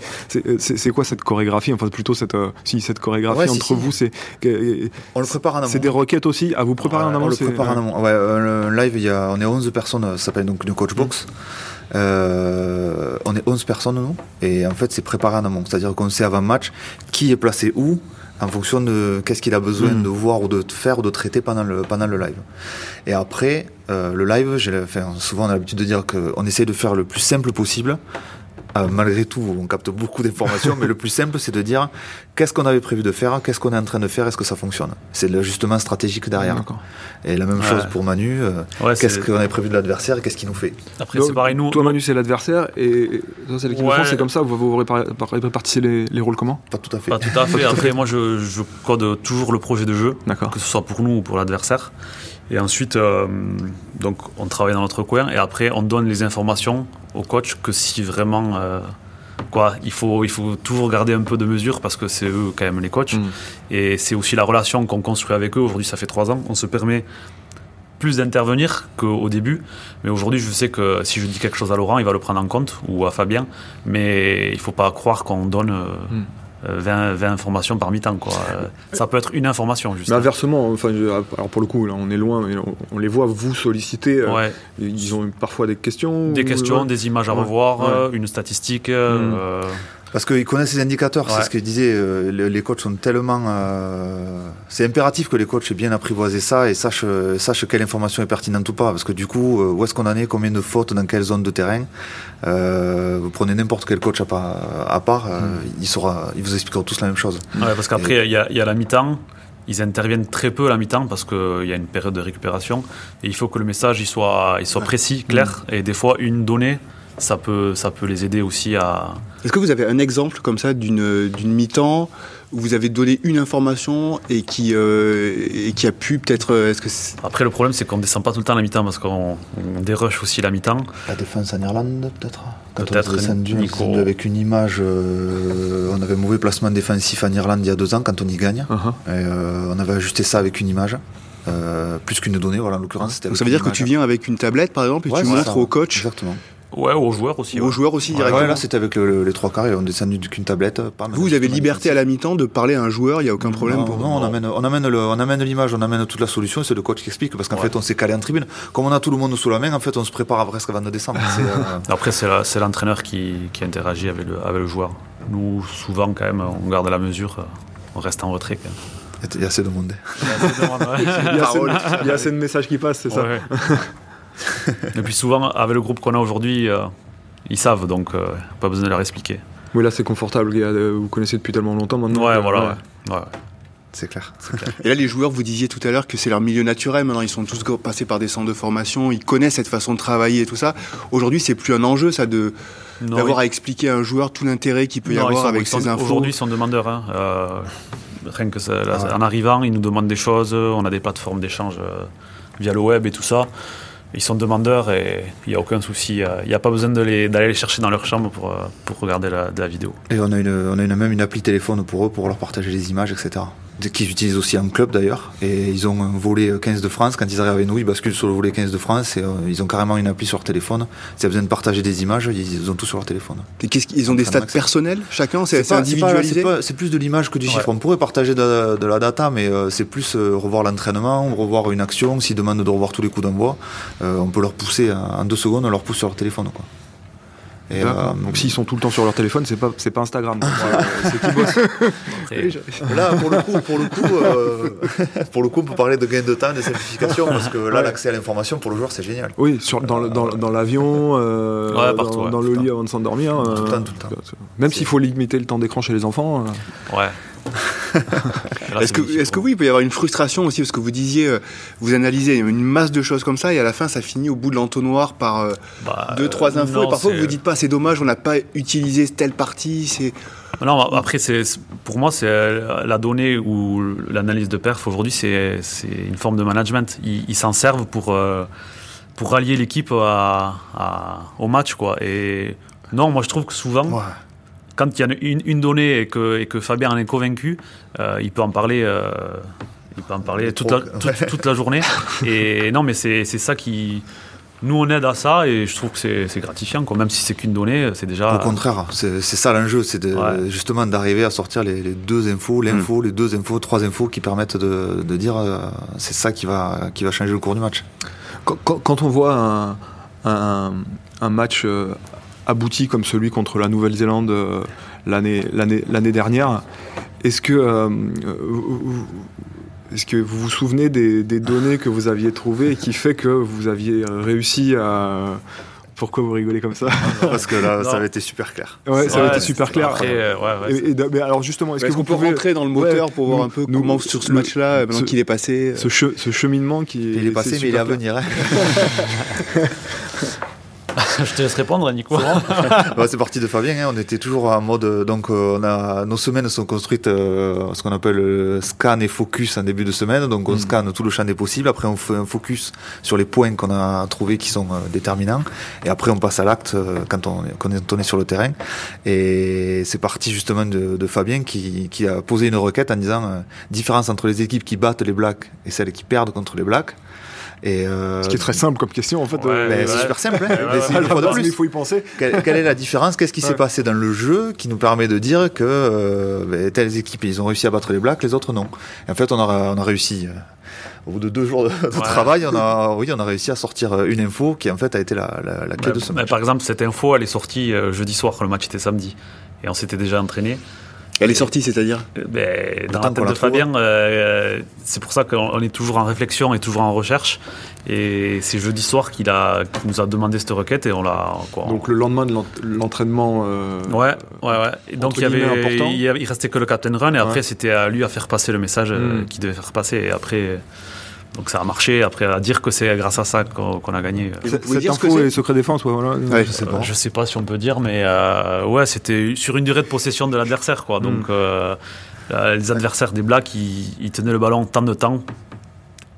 c'est quoi cette chorégraphie Enfin, plutôt cette, si, cette chorégraphie entre vous, c'est. On le prépare en amont. C'est des requêtes aussi à vous préparer en amont On le prépare en amont. Ouais, le live, il y a, on est 11 personnes, ça s'appelle donc une coach box. Euh, on est 11 personnes, nous, et en fait, c'est préparé en amont. C'est-à-dire qu'on sait avant match qui est placé où, en fonction de qu'est-ce qu'il a besoin hmm. de voir ou de faire ou de traiter pendant le, pendant le live. Et après, euh, le live, enfin, souvent on a l'habitude de dire qu'on essaie de faire le plus simple possible euh, malgré tout, on capte beaucoup d'informations, mais le plus simple, c'est de dire qu'est-ce qu'on avait prévu de faire, qu'est-ce qu'on est en train de faire, est-ce que ça fonctionne? C'est l'ajustement stratégique derrière. Et la même chose pour Manu, euh, qu'est-ce qu'on avait prévu de l'adversaire? Et qu'est-ce qu'il nous fait? Après, c'est pareil, nous. Toi, Manu, c'est l'adversaire et toi, c'est l'équipe de France, c'est comme ça, vous, vous répartissez les, les, rôles comment? Pas tout à fait. Pas tout à fait. Après, moi, je, je code toujours le projet de jeu, que ce soit pour nous ou pour l'adversaire. Et ensuite, euh, donc, on travaille dans notre coin et après, on donne les informations au coach que si vraiment. Euh, quoi, il faut, il faut toujours garder un peu de mesure parce que c'est eux quand même les coachs. Mm. Et c'est aussi la relation qu'on construit avec eux. Aujourd'hui, ça fait trois ans. On se permet plus d'intervenir qu'au début. Mais aujourd'hui, je sais que si je dis quelque chose à Laurent, il va le prendre en compte ou à Fabien. Mais il ne faut pas croire qu'on donne. Euh, mm. 20, 20, informations par mi-temps. Quoi. Ça peut être une information, juste. Mais inversement, enfin, alors pour le coup, là, on est loin, mais on, les voit vous solliciter. Euh, ils ont parfois des questions Des questions, des images à revoir, euh, une statistique. Euh, hmm. Parce qu'ils connaissent les indicateurs, c'est ce que disait, euh, les coachs sont tellement... Euh, c'est impératif que les coachs aient bien apprivoisé ça et sachent, sachent quelle information est pertinente ou pas. Parce que du coup, euh, où est-ce qu'on en est, combien de fautes, dans quelle zone de terrain Vous prenez n'importe quel coach à part, à part mm. il, saura, il vous expliquera tous la même chose. Ouais, parce qu'après, il y, y, a la mi-temps, ils interviennent très peu à la mi-temps parce qu'il y a une période de récupération et il faut que le message il soit, il soit précis, clair, mm. et des fois une donnée ça peut, ça peut les aider aussi à. Est-ce que vous avez un exemple comme ça d'une mi-temps où vous avez donné une information et qui, euh, et qui a pu peut-être. Euh, est-ce que Après, le problème, c'est qu'on ne descend pas tout le temps à la mi-temps parce qu'on dérush aussi la mi-temps. La défense en Irlande, peut-être Quand peut-être on descendu, descendu avec une image. Euh, on avait mauvais placement défensif en Irlande il y a deux ans quand on y gagne. Uh-huh. et, on avait ajusté ça avec une image. plus qu'une donnée, voilà, en l'occurrence. ça veut dire que tu viens avec une tablette, par exemple, et tu montres au coach Exactement. Ouais, aux joueurs aussi. Aux joueurs aussi, directement. Ouais, là, c'était avec les trois quarts, on descendu qu'une tablette. vous, vous avez liberté à la mi-temps de parler à un joueur, il n'y a aucun problème non, pour Non, on amène, on amène, le, on amène l'image, on amène toute la solution, c'est le coach qui explique, parce qu'en fait, on s'est calé en tribune. Comme on a tout le monde sous la main, en fait, on se prépare presque avant de descendre. Euh, Après, c'est l'entraîneur qui, qui, interagit avec le, avec le joueur. Nous, souvent, quand même, on garde la mesure, on reste en retrait. Quand même. Il y a assez de monde. Il y a assez de messages qui passent, c'est ça. Et puis souvent, avec le groupe qu'on a aujourd'hui, euh, ils savent, donc euh, pas besoin de leur expliquer. Oui, là c'est confortable, vous connaissez depuis tellement longtemps maintenant. Ouais, voilà. C'est clair. Et là, les joueurs, vous disiez tout à l'heure que c'est leur milieu naturel. Maintenant, ils sont tous passés par des centres de formation, ils connaissent cette façon de travailler et tout ça. Aujourd'hui, c'est plus un enjeu, ça, de d'avoir à expliquer à un joueur tout l'intérêt qu'il peut y avoir avec ces infos. Aujourd'hui, ils sont demandeurs. Hein. Euh, rien que ça, là, ah en arrivant, ils nous demandent des choses, on a des plateformes d'échange via le web et tout ça ils sont demandeurs et il n'y a aucun souci. Il n'y a pas besoin d'aller les, chercher dans leur chambre pour, pour regarder la, la vidéo. Et on a, on a même une appli téléphone pour eux, pour leur partager les images, etc qu'ils utilisent aussi en club d'ailleurs. Et ils ont un volet 15 de France. Quand ils arrivent avec nous, ils basculent sur le volet 15 de France et euh, ils ont carrément une appli sur leur téléphone. S'il y a besoin de partager des images, ils ont tout sur leur téléphone. Et qu'est-ce qu'ils ont des stats personnels chacun? C'est individualisé? C'est plus de l'image que du chiffre. On pourrait partager de, la data, mais euh, c'est plus euh, revoir l'entraînement, revoir une action. S'ils demandent de revoir tous les coups d'envoi, on peut leur pousser en deux secondes, on leur pousse sur leur téléphone. Quoi. Et euh, donc s'ils sont tout le temps sur leur téléphone, c'est pas c'est pas Instagram. c'est qui bosse. Là pour le coup, pour le coup, euh, pour le coup, on peut parler de gain de temps, de simplification parce que là l'accès à l'information pour le joueur c'est génial. Oui, sur, dans, dans, dans l'avion, euh, dans, le lit avant de s'endormir. tout le temps, tout le temps. Même s'il faut limiter le temps d'écran chez les enfants. Ouais. est-ce que, est que oui, il peut y avoir une frustration aussi Parce que vous disiez, euh, vous analysez une masse de choses comme ça, et à la fin, ça finit au bout de l'entonnoir par euh, bah, deux, trois infos. et parfois, vous vous dites pas, c'est dommage, on n'a pas utilisé telle partie. C'est... Non, après, c'est, pour moi, c'est euh, la donnée ou l'analyse de perf aujourd'hui, c'est, une forme de management. Ils, s'en servent pour, pour rallier l'équipe au match. Quoi. Et non, moi, je trouve que souvent quand il y a une, une donnée et que, et que, Fabien en est convaincu, euh, il peut en parler. Euh, il peut en parler toute la, toute, la, journée. Et non, mais c'est ça qui. Nous, on aide à ça et je trouve que c'est gratifiant. Quoi. Même si c'est qu'une donnée, c'est déjà. Au contraire, c'est ça l'enjeu, c'est justement d'arriver à sortir les, deux infos, l'info, mm. les deux infos, trois infos qui permettent de, de dire euh, c'est ça qui va, qui va changer le cours du match. Quand, quand on voit un, un, un match abouti comme celui contre la Nouvelle-Zélande euh, l'année dernière. Est-ce que, euh, est-ce que vous vous souvenez des, données que vous aviez trouvées et qui fait que vous aviez réussi à pourquoi vous rigolez comme ça? Parce que là, ça avait été super clair. Ouais, ça avait été super clair. mais alors justement, est-ce que vous pouvez rentrer dans le moteur pour voir un peu comment sur ce match-là, maintenant qu'il est passé ce, ce, cheminement qui il est passé, mais il est à venir. Hein. je te laisse répondre, Nico. c'est parti de Fabien. Hein. On était toujours en mode. Donc, euh, on a, nos semaines sont construites euh, ce qu'on appelle scan et focus en début de semaine. Donc, on mm. scanne tout le champ des possibles. Après, on fait un focus sur les points qu'on a trouvés qui sont euh, déterminants. Et après, on passe à l'acte quand, on, est, sur le terrain. Et c'est parti justement de, Fabien qui, qui, a posé une requête en disant différence entre les équipes qui battent les Blacks et celles qui perdent contre les Blacks. Et euh, Ce qui est très simple comme question en fait. Euh, c'est super simple. Hein. plus. Il faut y penser. Quelle, est la différence? Qu'est-ce qui s'est passé dans le jeu qui nous permet de dire que euh, ben, telles équipes ils ont réussi à battre les Blacks, les autres non. Et en fait, on a, on a réussi. au bout de deux jours de, travail, on a, oui, on a réussi à sortir une info qui en fait a été la, la, clé de ce match. Par exemple, cette info, elle est sortie jeudi soir quand le match était samedi, et on s'était déjà entraîné. Elle est sortie, c'est-à-dire euh, ben, Dans la tête de Fabien, euh, c'est pour ça qu'on est toujours en réflexion et toujours en recherche. Et c'est jeudi soir qu'il nous a demandé cette requête et on l'a. Donc le lendemain de l'entraînement. Euh, ouais, ouais, ouais. donc il y avait, il, restait que le Captain Run et après c'était à lui à faire passer le message hmm. qu'il devait faire passer. Et après. Donc ça a marché. Après, à dire que c'est grâce à ça qu'on a gagné. Cette info est secret défense, ouais, voilà. je, sais pas. je sais pas si on peut dire, mais euh, ouais, c'était sur une durée de possession de l'adversaire, quoi. Donc hmm. euh, les adversaires des Blacks, ils, tenaient le ballon tant de temps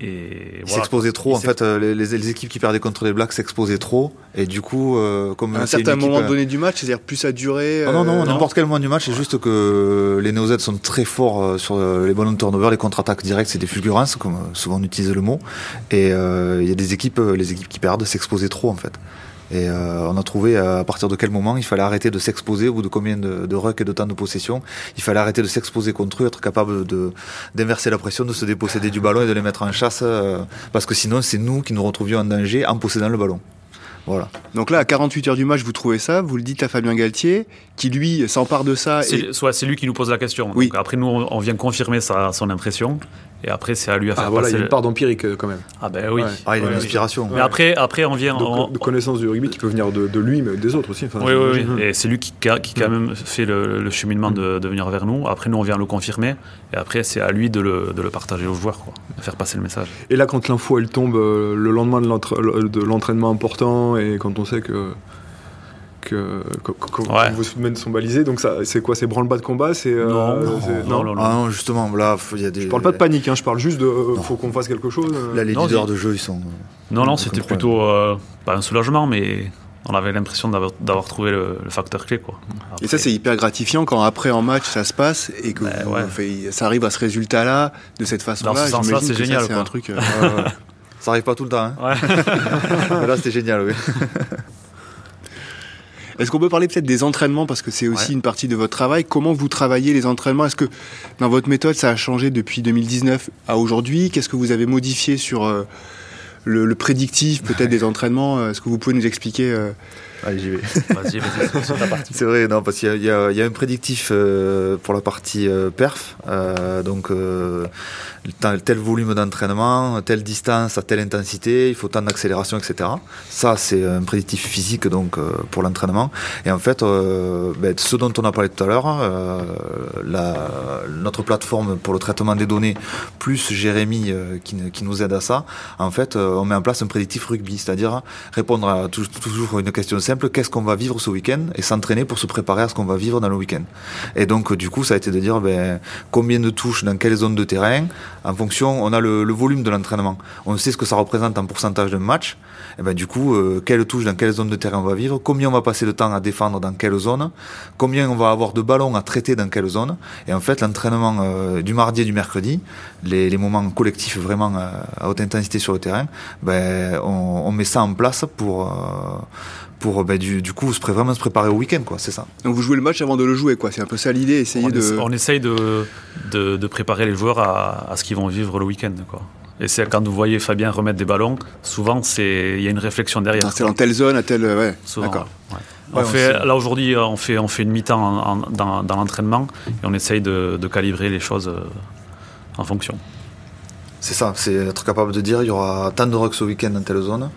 et s'exposaient trop. En fait, euh, les, équipes qui perdaient contre les Blacks s'exposaient trop. Et du coup, euh, comme à un certain moment donné du match, c'est-à-dire plus ça durait. non, non, n'importe quel moment du match. C'est juste que les Néo-Z sont très forts sur les ballons de turnover, les contre-attaques directes, c'est des fulgurances, comme souvent on utilise le mot. Et il y a des équipes, les équipes qui perdent, s'exposaient trop en fait. Et euh, on a trouvé à partir de quel moment il fallait arrêter de s'exposer, au bout de combien de, de rucks et de temps de possession, il fallait arrêter de s'exposer contre eux, être capable de d'inverser la pression, de se déposséder du ballon et de les mettre en chasse, euh, parce que sinon c'est nous qui nous retrouvions en danger en possédant le ballon. Voilà. Donc là, à 48 heures du match, vous trouvez ça, vous le dites à Fabien Galtier, qui lui s'empare de ça. Soit c'est lui qui nous pose la question. Oui. après, nous, on vient confirmer sa, son impression. Et après, c'est à lui à faire ah, voilà, Il y a une part d'empirique euh, quand même. Ah ben oui. Ah, il a une inspiration. Mais après, après, on vient. De, connaissance du rugby qui peut venir de, de, lui, mais des autres aussi. oui, oui, oui. Et c'est lui qui, qui quand même fait le, cheminement de, de, venir vers nous. Après, nous, on vient le confirmer. Et après, c'est à lui de le, de le partager aux joueurs, quoi, de faire passer le message. Et là, quand l'info, elle tombe euh, le lendemain de l'entraînement important et quand on sait que que, vos semaines sont balisées. Donc c'est quoi? C'est branle-bas de combat? C'est non, non, non, justement là, il y a des. Je parle pas de panique, hein, je parle juste de faut qu'on fasse quelque chose. Là, les leaders de jeu, ils sont. Non, non, c'était plutôt pas un soulagement, mais on avait l'impression d'avoir trouvé le, facteur clé. Quoi. et ça, c'est hyper gratifiant quand après en match ça se passe et que ben, ça arrive à ce résultat-là, de cette façon-là. c'est génial. C'est un truc. Euh, ça arrive pas tout le temps. Hein. là, c'était génial, oui. Est-ce qu'on peut parler peut-être des entraînements parce que c'est aussi une partie de votre travail. Comment vous travaillez les entraînements? Est-ce que dans votre méthode ça a changé depuis 2019 à aujourd'hui? Qu'est-ce que vous avez modifié sur euh, le, prédictif peut-être des entraînements? Est-ce que vous pouvez nous expliquer euh, Allez, j'y vais. Vas-y, vas-y, C'est vrai, non, parce qu'il y, y, a un prédictif euh, pour la partie euh, perf. donc, tel volume d'entraînement, telle distance à telle intensité, il faut tant d'accélération, etc. Ça, c'est un prédictif physique donc pour l'entraînement. Et en fait, ben, ce dont on a parlé tout à l'heure, notre plateforme pour le traitement des données, plus Jérémy qui, qui, nous aide à ça, en fait, on met en place un prédictif rugby, c'est-à-dire répondre à toujours une question simple, qu'est-ce qu'on va vivre ce week-end et s'entraîner pour se préparer à ce qu'on va vivre dans le week-end. Et donc du coup, ça a été de dire ben, combien de touches dans quelle zone de terrain, en fonction, on a le, volume de l'entraînement, on sait ce que ça représente en pourcentage d'un match, et ben du coup, euh, quelle touche dans quelle zone de terrain on va vivre, combien on va passer de temps à défendre dans quelle zone, combien on va avoir de ballons à traiter dans quelle zone, et en fait l'entraînement euh, du mardi et du mercredi, les, moments collectifs vraiment euh, à haute intensité sur le terrain, ben, on, met ça en place pour pour ben, du, du, coup se vraiment se préparer au week-end quoi c'est ça. Donc vous jouez le match avant de le jouer quoi. C'est un peu ça l'idée essayer on de on essaye de, de, préparer les joueurs à, à ce qu'ils vont vivre le week-end quoi. Et c'est quand vous voyez Fabien remettre des ballons souvent c'est il y a une réflexion derrière c'est dans telle zone à telle ouais d'accord. on fait, là aujourd'hui on fait on fait une mi-temps dans, dans l'entraînement et on essaye de, de calibrer les choses euh, en fonction. C'est ça, c'est être capable de dire il y aura tant de rocks au week-end dans telle zone.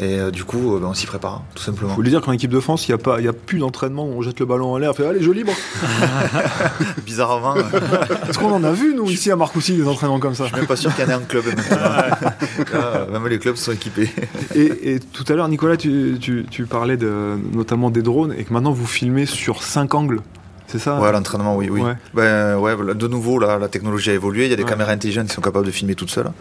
Et euh, du coup, euh, ben, on s'y prépare, tout simplement. Vous voulez dire qu'en équipe de France, il n'y a, a plus d'entraînement où on jette le ballon en l'air, on fait allez, je libre Bizarrement. Est-ce qu'on en a vu, nous, ici à Marcoussis, des entraînements comme ça Je suis même pas sûr qu'il y en ait un club. même les clubs sont équipés. et, tout à l'heure, Nicolas, tu, tu, parlais de, notamment des drones et que maintenant vous filmez sur 5 angles c'est ça Ouais, l'entraînement, oui. oui. Ben, ouais, de nouveau, la, la technologie a évolué. Il y a des caméras intelligentes qui sont capables de filmer toutes seules.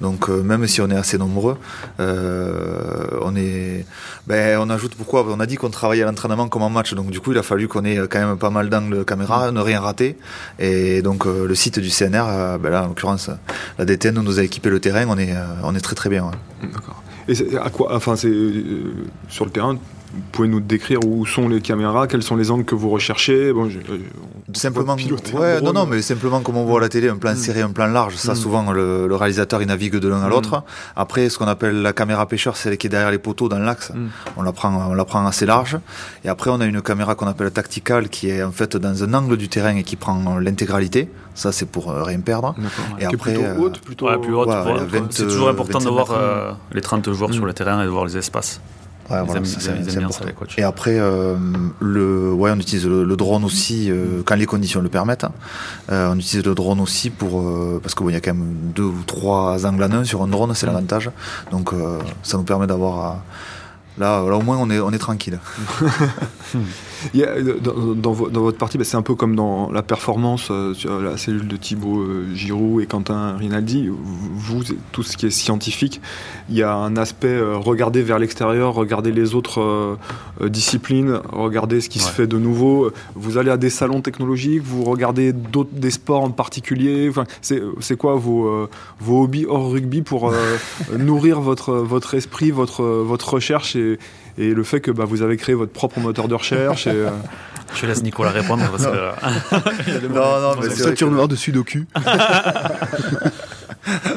Donc, euh, même si on est assez nombreux, euh, on est. Ben, on ajoute pourquoi? On a dit qu'on travaillait à l'entraînement comme en match. Donc, du coup, il a fallu qu'on ait quand même pas mal d'angles caméra, ne rien rater. Et donc, euh, le site du CNR, ben là, en l'occurrence, la DTN nous a équipé le terrain. On est, on est très très bien. D'accord. Et à quoi Enfin, c'est sur le terrain vous pouvez nous décrire où sont les caméras, quels sont les angles que vous recherchez bon, euh, Simplement, ouais, non, non, mais simplement comme on voit à la télé, un plan mm. serré, un plan large, ça mm. souvent le, réalisateur il navigue de l'un à mm. l'autre. Après, ce qu'on appelle la caméra pêcheur, c'est celle qui est derrière les poteaux dans l'axe. On la prend, on la prend assez large. Et après, on a une caméra qu'on appelle tactical, qui est en fait dans un angle du terrain et qui prend l'intégralité. Ça, c'est pour euh, rien perdre. Et après, plutôt haute, plutôt plus haute. c'est toujours important de voir euh, les 30 joueurs sur le terrain et de voir les espaces. Et après, euh, le, ouais, on utilise le, drone aussi euh, quand les conditions le permettent. Hein. Euh, on utilise le drone aussi pour parce qu'il bon, y a quand même deux ou trois angles en un sur un drone, c'est l'avantage. Donc ça nous permet d'avoir Là, là, au moins, on est, on est tranquille. dans, votre partie, bah, c'est un peu comme dans la performance euh, sur la cellule de Thibaut euh, Giroud et Quentin Rinaldi. Vous, tout ce qui est scientifique, il y a un aspect euh, regarder vers l'extérieur, regarder les autres disciplines, regarder ce qui se fait de nouveau. Vous allez à des salons technologiques, vous regardez d'autres des sports en particulier. Enfin, c'est quoi vos, vos hobbies hors rugby pour nourrir votre, votre esprit, votre, votre recherche et, et le fait que bah, vous avez créé votre propre moteur de recherche. Et, euh, Je laisse Nicolas répondre parce que. non, non, mais c'est ceinture noire de Sudoku.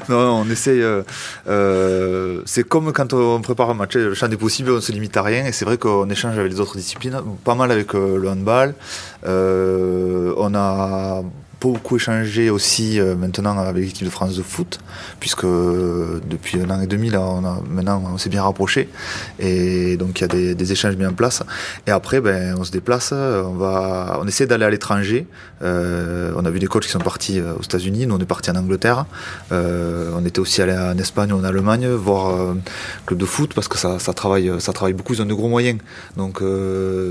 non, non, on essaye. Euh, euh, c'est comme quand on prépare un match, le champ des possibles, on se limite à rien. Et c'est vrai qu'on échange avec les autres disciplines, pas mal avec le handball. on a beaucoup échangé aussi euh, maintenant avec l'équipe de France de foot, puisque euh, depuis un an et demi, là, on a, maintenant, on s'est bien rapproché. Et donc, il y a des, échanges mis en place. Et après, ben, on se déplace, on, va, on essaie d'aller à l'étranger. Euh, on a vu des coachs qui sont partis aux États-Unis, nous, on est partis en Angleterre. on était aussi allé en Espagne ou en Allemagne voir club de foot, parce que ça, travaille, ça travaille beaucoup, ils ont de gros moyens. Donc,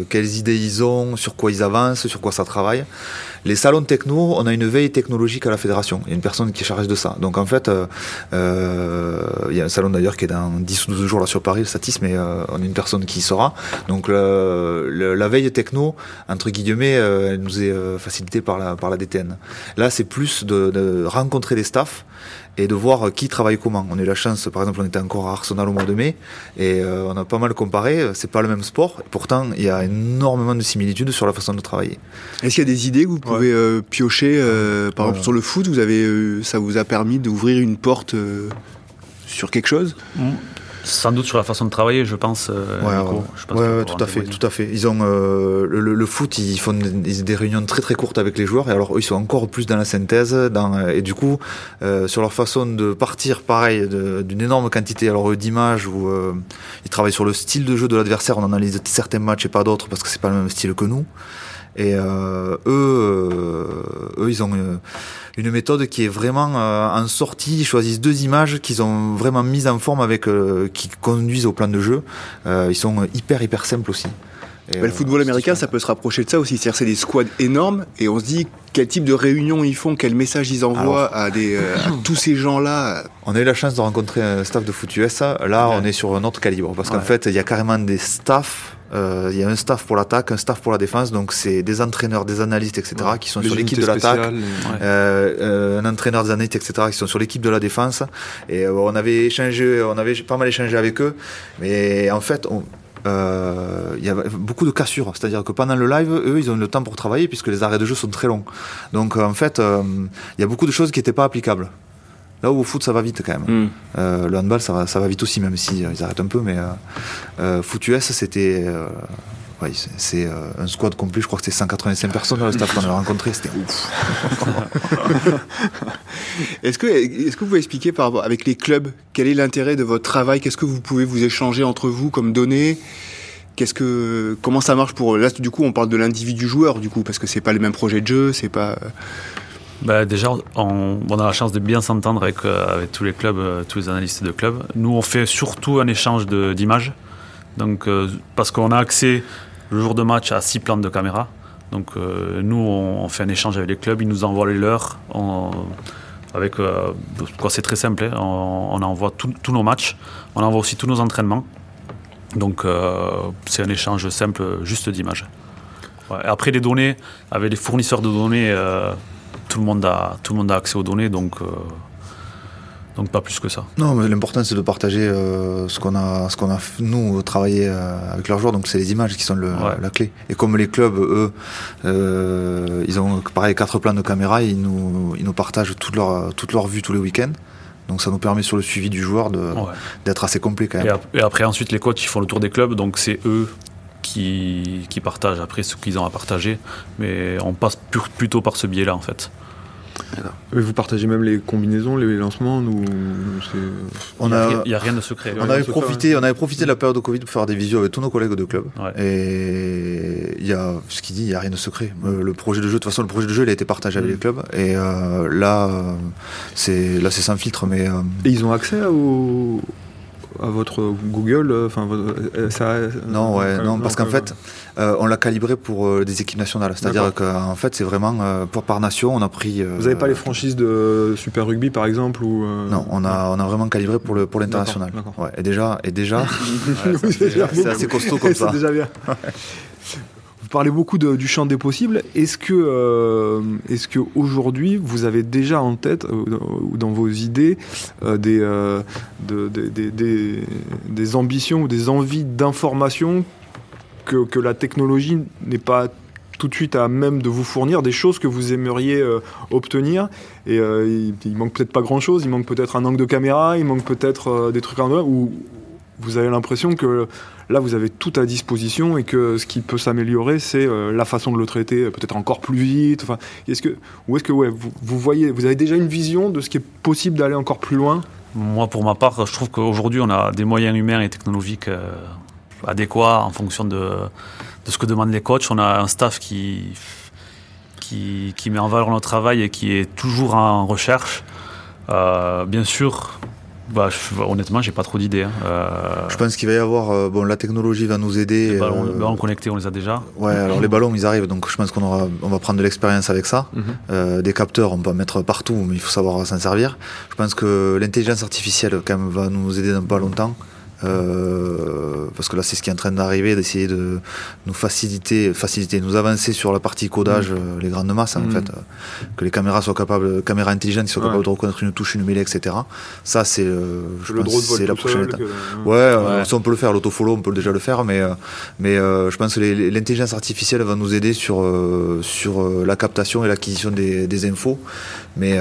quelles idées ils ont, sur quoi ils avancent, sur quoi ça travaille. Les salons techno, on a une veille technologique à la fédération. Il y a une personne qui est chargée de ça. Donc en fait, euh, euh, il y a un salon d'ailleurs qui est dans 10 ou 12 jours là sur Paris, le Satis, mais euh, on a une personne qui y sera. Donc la veille techno, entre guillemets, elle nous est facilitée par la, par la DTN. Là, c'est plus de, de rencontrer des staffs et de voir qui travaille comment. On a eu la chance, par exemple, on était encore à Arsenal au mois de mai et euh, on a pas mal comparé. C'est pas le même sport, et pourtant il y a énormément de similitudes sur la façon de travailler. Est-ce qu'il y a des idées que vous pouvez euh, piocher, euh, par exemple sur le foot, vous avez, ça vous a permis d'ouvrir une porte sur quelque chose? Mmh. Sans doute sur la façon de travailler, je pense. Euh, ouais, tout à fait, tout à fait. Ils ont euh, le, foot, ils font des, réunions très très courtes avec les joueurs, et alors eux, ils sont encore plus dans la synthèse, dans, et du coup, euh, sur leur façon de partir, pareil, d'une énorme quantité, alors d'images où ils travaillent sur le style de jeu de l'adversaire. On analyse certains matchs et pas d'autres parce que c'est pas le même style que nous. Et eux, eux, ils ont une méthode qui est vraiment euh, en sortie. Ils choisissent deux images qu'ils ont vraiment mises en forme avec, euh, qui conduisent au plan de jeu. Euh, ils sont hyper hyper simples aussi. le football américain, ça peut se rapprocher de ça aussi. C'est-à-dire, c'est des squads énormes et on se dit quel type de réunion ils font, quel message ils envoient à, des, tous ces gens-là. On a eu la chance de rencontrer un staff de foot US. Là, on est sur un autre calibre parce qu'en fait, il y a carrément des staffs euh, il y a un staff pour l'attaque, un staff pour la défense, donc c'est des entraîneurs, des analystes, etc., qui sont sur l'équipe de l'attaque, euh, euh, un entraîneur des analystes, etc., qui sont sur l'équipe de la défense. Et on avait échangé, on avait pas mal échangé avec eux, mais en fait, il y a beaucoup de cassures. C'est-à-dire que pendant le live, eux, ils ont le temps pour travailler puisque les arrêts de jeu sont très longs. Donc en fait, il y a beaucoup de choses qui n'étaient pas applicables. Là où au foot, ça va vite quand même. Hmm. Euh, le handball, ça va, ça va vite aussi, même si euh, ils arrêtent un peu. Mais euh, foot US, c'était. c'est un squad complet, je crois que c'était 185 personnes dans le staff qu'on a rencontré, c'était ouf. est-ce que, est que vous pouvez expliquer par, avec les clubs quel est l'intérêt de votre travail? Qu'est-ce que vous pouvez vous échanger entre vous comme données? Qu'est-ce que comment ça marche pour là du coup on parle de l'individu joueur du coup parce que c'est pas les mêmes projets de jeu c'est pas bah, déjà, on, a la chance de bien s'entendre avec, euh, avec, tous les clubs, euh, tous les analystes de clubs. Nous, on fait surtout un échange d'images. Euh, parce qu'on a accès le jour de match à six plans de caméra. Donc, nous, on, fait un échange avec les clubs, ils nous envoient les leurs. avec c'est très simple, hein. on, envoie tous nos matchs, on envoie aussi tous nos entraînements. Donc, c'est un échange simple, juste d'images. Après, les données, avec les fournisseurs de données tout le monde a, tout le monde a accès aux données, donc, euh, donc pas plus que ça. Non, mais l'important c'est de partager euh, ce qu'on a, ce qu'on a nous travaillé euh, avec leurs joueurs, donc c'est les images qui sont la clé. Et comme les clubs, eux, ils ont pareil quatre plans de caméra, ils nous, ils nous partagent toute leur, toute leur vue tous les week-ends. Donc ça nous permet sur le suivi du joueur d'être assez complet quand même. Et, après ensuite les coachs ils font le tour des clubs, donc c'est eux qui, qui, partagent après ce qu'ils ont à partager, mais on passe plutôt par ce biais-là en fait. Vous partagez même les combinaisons, les lancements ou on a, Il n'y a, rien de secret. On avait, profité, on avait profité de la période de Covid pour faire des visios avec tous nos collègues de club. Et il y a ce qu'il dit, il n'y a rien de secret. Euh, le projet de jeu, de toute façon, le projet de jeu, il a été partagé avec mm. les clubs. Et euh, là, c'est là, c'est sans filtre. Mais euh, et ils ont accès au, à votre Google euh, enfin euh, ça, non ouais non, parce qu'en fait euh, on l'a calibré pour des équipes nationales. C'est-à-dire qu'en fait c'est vraiment pour par nation on a pris vous n'avez pas les franchises de Super Rugby par exemple ou non on a on a vraiment calibré pour le pour l'international. ouais, et déjà et déjà c'est assez costaud comme ça. c'est déjà bien parlez beaucoup du champ des possibles. Est-ce que, euh, est-ce que aujourd'hui vous avez déjà en tête euh, ou dans vos idées euh, des, ambitions ou des envies d'information que, la technologie n'est pas tout de suite à même de vous fournir des choses que vous aimeriez obtenir et il, manque peut-être pas grand chose il manque peut-être un angle de caméra il manque peut-être des trucs en ou vous avez l'impression que là, vous avez tout à disposition et que ce qui peut s'améliorer, c'est euh, la façon de le traiter, peut-être encore plus vite. Enfin, est-ce que, ou est-ce que ouais, vous, vous, voyez, vous avez déjà une vision de ce qui est possible d'aller encore plus loin? Moi, pour ma part, je trouve qu'aujourd'hui, on a des moyens humains et technologiques euh, adéquats en fonction de, de, ce que demandent les coachs. On a un staff qui, qui, met en valeur notre travail et qui est toujours en recherche. Euh, bien sûr, bah, je, honnêtement, j'ai pas trop d'idées. Hein. Euh... Je pense qu'il va y avoir. Euh, bon, la technologie va nous aider. Les ballons, euh... les ballons, connectés, on les a déjà. Ouais, alors les ballons, ils arrivent, donc je pense qu'on aura, on va prendre de l'expérience avec ça. Mm -hmm. des capteurs, on peut en mettre partout, mais il faut savoir s'en servir. Je pense que l'intelligence artificielle, quand même, va nous aider dans pas longtemps. Euh, parce que là c'est ce qui est en train d'arriver, d'essayer de nous faciliter, faciliter, nous avancer sur la partie codage, mmh. euh, les grandes masses mmh. en fait, euh, que les caméras soient capables, caméras intelligentes, soient ouais. capables de reconnaître une touche, une mêlée, etc. Ça c'est, je le pense, c'est la prochaine étape. Que... Ouais, ouais. ça on peut le faire, l'autofollow on peut déjà le faire, mais mais je pense que l'intelligence artificielle va nous aider sur sur la captation et l'acquisition des, des, infos. Mais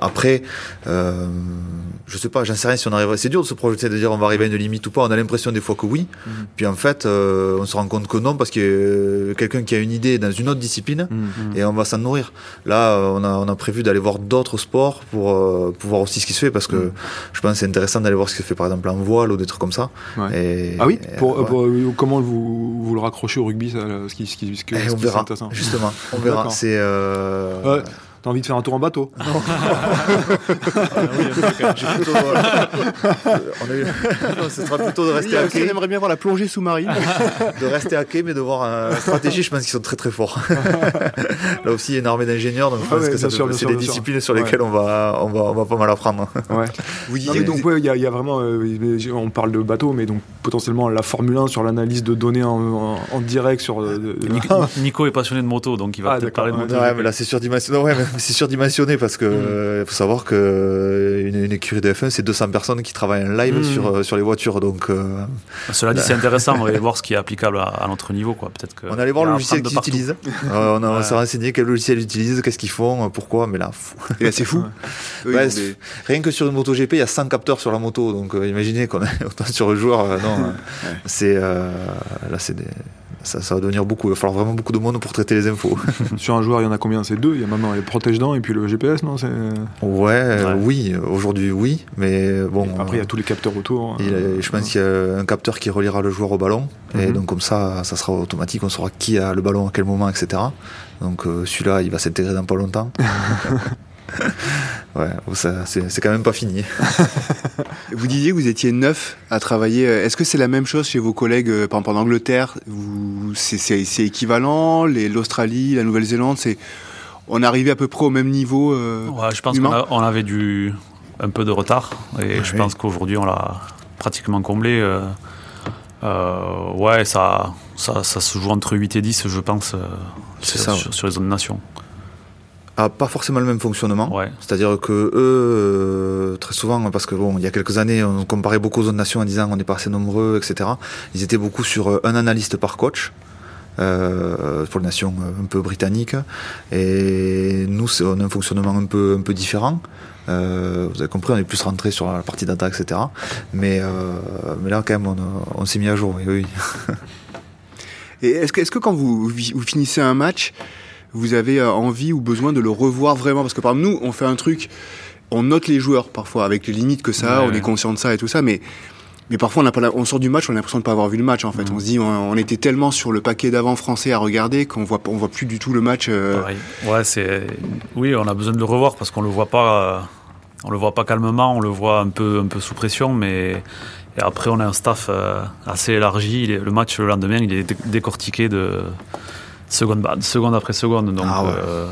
après, je sais pas, j'en sais rien si on arrive. C'est dur de se projeter de dire on va arriver à une limite ou pas. On a l'impression des fois que oui. Mmh. Puis en fait, euh, on se rend compte que non parce que euh, quelqu'un qui a une idée dans une autre discipline mmh. et on va s'en nourrir. Là, on a, on a prévu d'aller voir d'autres sports pour, euh, pour voir aussi ce qui se fait parce que mmh. je pense que c'est intéressant d'aller voir ce qui se fait par exemple en voile ou des trucs comme ça. Ouais. Et, ah oui pour, ouais. pour, comment vous, vous le raccrochez au rugby ça, ce qui, ce qui, ce que, et on verra, justement. On verra. C'est. Euh... T'as envie de faire un tour en bateau Non. Ce sera plutôt de rester à quai. On aimerait bien voir la plongée sous-marine. de rester à quai, mais de voir une stratégie, je pense qu'ils sont très très forts. Là aussi, il y a une armée d'ingénieurs, donc je pense ah ouais, que c'est des disciplines sur lesquelles ouais. on, va, on, va, on va pas mal apprendre. Ouais. Vous disiez, donc, il ouais, y, a, y, a vraiment, euh, on parle de bateau, mais donc potentiellement la Formule 1 sur l'analyse de données en, en, en direct sur. De... Nico, Nico, est passionné de moto, donc il va ah, peut-être parler de moto. Ouais, mais là, c'est surdimensionné. Ouais, c'est surdimensionné parce que mmh. faut savoir que une, une écurie de F1, c'est 200 personnes qui travaillent en live mmh. sur, sur les voitures. Donc, euh, Cela dit, c'est intéressant. On va aller voir ce qui est applicable à, à notre niveau. Quoi. Peut-être que on allait voir le logiciel qu'ils utilisent. euh, on, s'est renseigné quel logiciel ils utilisent, qu'est-ce qu'ils font, pourquoi. Mais là, c'est fou. Ouais. Ouais, des... Rien que sur une moto GP, il y a 100 capteurs sur la moto. Donc, euh, imaginez qu'on est autant sur le joueur. Euh, non, c'est euh, là, c'est des ça, ça, va devenir beaucoup. Il va falloir vraiment beaucoup de monde pour traiter les infos. Sur un joueur, il y en a combien? C'est deux. Il y a maintenant les protège-dents et puis le GPS, non? Ouais, ouais, oui. Aujourd'hui, oui. Mais bon. Et après, il y a tous les capteurs autour. Il, euh, je pense qu'il y a un capteur qui reliera le joueur au ballon. Mm -hmm. Et donc, comme ça, ça sera automatique. On saura qui a le ballon à quel moment, etc. Donc, euh, celui-là, il va s'intégrer dans pas longtemps. ouais, c'est quand même pas fini. vous disiez que vous étiez neuf à travailler. Est-ce que c'est la même chose chez vos collègues, euh, par exemple en Angleterre? C'est équivalent? L'Australie, la Nouvelle-Zélande, c'est on arrivait à peu près au même niveau euh, ouais, Je pense qu'on on avait du, un peu de retard et ouais. je pense qu'aujourd'hui on l'a pratiquement comblé. Euh, euh, ouais, ça, ça, ça, se joue entre 8 et 10, je pense, euh, sur, ça, ouais. sur, sur les zones nations a pas forcément le même fonctionnement. Ouais. C'est-à-dire que eux, euh, très souvent, parce que bon, il y a quelques années, on comparait beaucoup aux zones nations en disant on n'est pas assez nombreux, etc. Ils étaient beaucoup sur un analyste par coach. Euh, pour les nations un peu britanniques et nous on a un fonctionnement un peu un peu différent euh, vous avez compris on est plus rentré sur la partie data etc mais euh, mais là quand même on, on s'est mis à jour oui, oui. et est-ce que est-ce que quand vous, vous finissez un match vous avez envie ou besoin de le revoir vraiment? Parce que par exemple, nous, on fait un truc, on note les joueurs parfois avec les limites que ça, ouais, on est conscient de ça et tout ça, mais mais parfois on, a pas, on sort du match, on a l'impression de pas avoir vu le match en fait. Mmh. On se dit, on, on, était tellement sur le paquet d'avant français à regarder qu'on voit, on voit plus du tout le match. Euh... Ouais, c'est, oui, on a besoin de le revoir parce qu'on le voit pas, on le voit pas calmement, on le voit un peu, un peu sous pression, mais et après on a un staff euh, assez élargi. Le match le lendemain, il est décortiqué de seconde, bah, seconde après seconde. Donc, ah ouais. euh,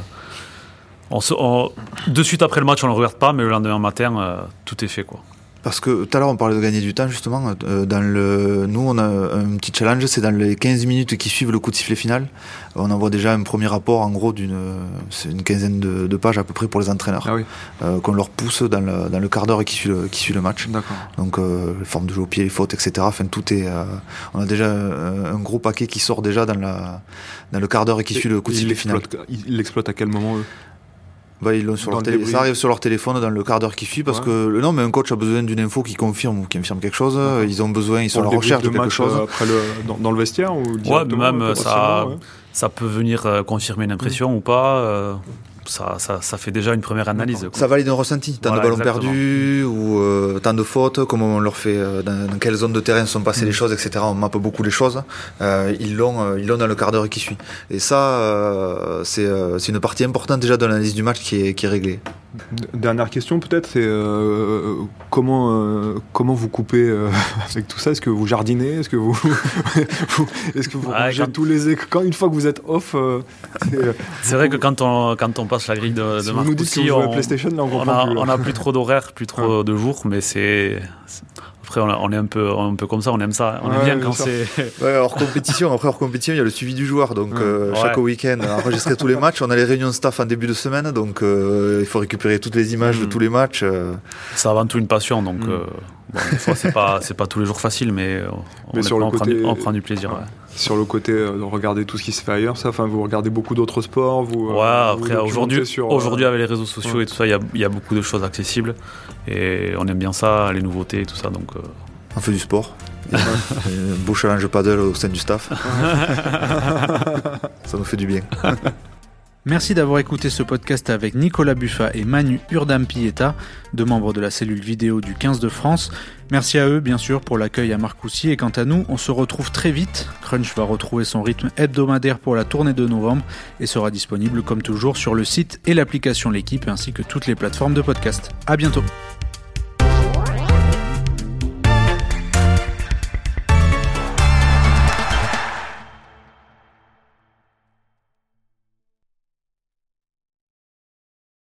on se, on, de suite après le match, on ne le regarde pas, mais le lendemain matin, euh, tout est fait. Quoi. Parce que tout à l'heure, on parlait de gagner du temps, justement. Euh, dans le, nous, on a un petit challenge, c'est dans les 15 minutes qui suivent le coup de sifflet final. On envoie déjà un premier rapport, en gros, d'une une quinzaine de, de, pages à peu près pour les entraîneurs. Ah oui. euh, qu'on leur pousse dans le, dans le quart d'heure qui suit le, qui suit le match. Donc, euh, les formes de jeu au pied, les fautes, etc. Enfin, tout est. Euh, on a déjà un, un, gros paquet qui sort déjà dans, la, dans le quart d'heure qui suit le coup de sifflet final. Ils l'exploitent à quel moment, eux? Bah, ils sur leur ça arrive sur leur téléphone dans le quart d'heure qui suit parce que non mais un coach a besoin d'une info qui confirme ou qui infirme quelque chose. Ils ont besoin ils sont à la recherche de, quelque chose. après le, dans, le vestiaire ou ouais même ça ça peut venir confirmer une impression mm. ou pas ça, ça, fait déjà une première analyse. Ça valide un ressenti. Tant de ballons perdus ou euh, tant de fautes, comment on leur fait, euh, dans, quelle zone de terrain sont passées les mm. choses, etc. On mappe beaucoup les choses. Euh, ils l'ont, ils l'ont dans le quart d'heure qui suit. Et ça, c'est, c'est une partie importante déjà de l'analyse du match qui est, qui est réglée. Dernière question peut-être, c'est comment comment vous coupez avec tout ça? Est-ce que vous jardinez? Est-ce que vous, est-ce que vous tous les quand une fois que vous êtes off C'est vrai que quand on quand on la grille de, si de vous nous dites que on, PlayStation, là, on, a, plus, on a plus trop d'horaires, plus trop de jours, mais c'est après, on, est un peu, un peu comme ça, on aime ça. On aime bien quand c'est. Ouais, hors compétition, après hors compétition, il y a le suivi du joueur. Donc, euh, chaque week-end, enregistrer tous les matchs. On a les réunions de staff en début de semaine, donc euh, il faut récupérer toutes les images de mm. tous les matchs. Euh. C'est avant tout une passion, donc. Mm. Bon, des fois, c'est pas, c'est pas tous les jours facile, mais, on, sur le côté, prend du, prend du, plaisir. Sur le côté de regarder tout ce qui se fait ailleurs, ça, enfin, vous regardez beaucoup d'autres sports, vous. Ouais, après aujourd'hui, aujourd'hui avec les réseaux sociaux et tout ça, il y, y, a beaucoup de choses accessibles et on aime bien ça, les nouveautés et tout ça, donc. On fait du sport. beau challenge paddle au sein du staff. Ça nous fait du bien. Merci d'avoir écouté ce podcast avec Nicolas Buffa et Manu Urdam Pieta, deux membres de la cellule vidéo du 15 de France. Merci à eux, bien sûr, pour l'accueil à Marcoussis. Et quant à nous, on se retrouve très vite. Crunch va retrouver son rythme hebdomadaire pour la tournée de novembre et sera disponible, comme toujours, sur le site et l'application L'équipe ainsi que toutes les plateformes de podcast. À bientôt.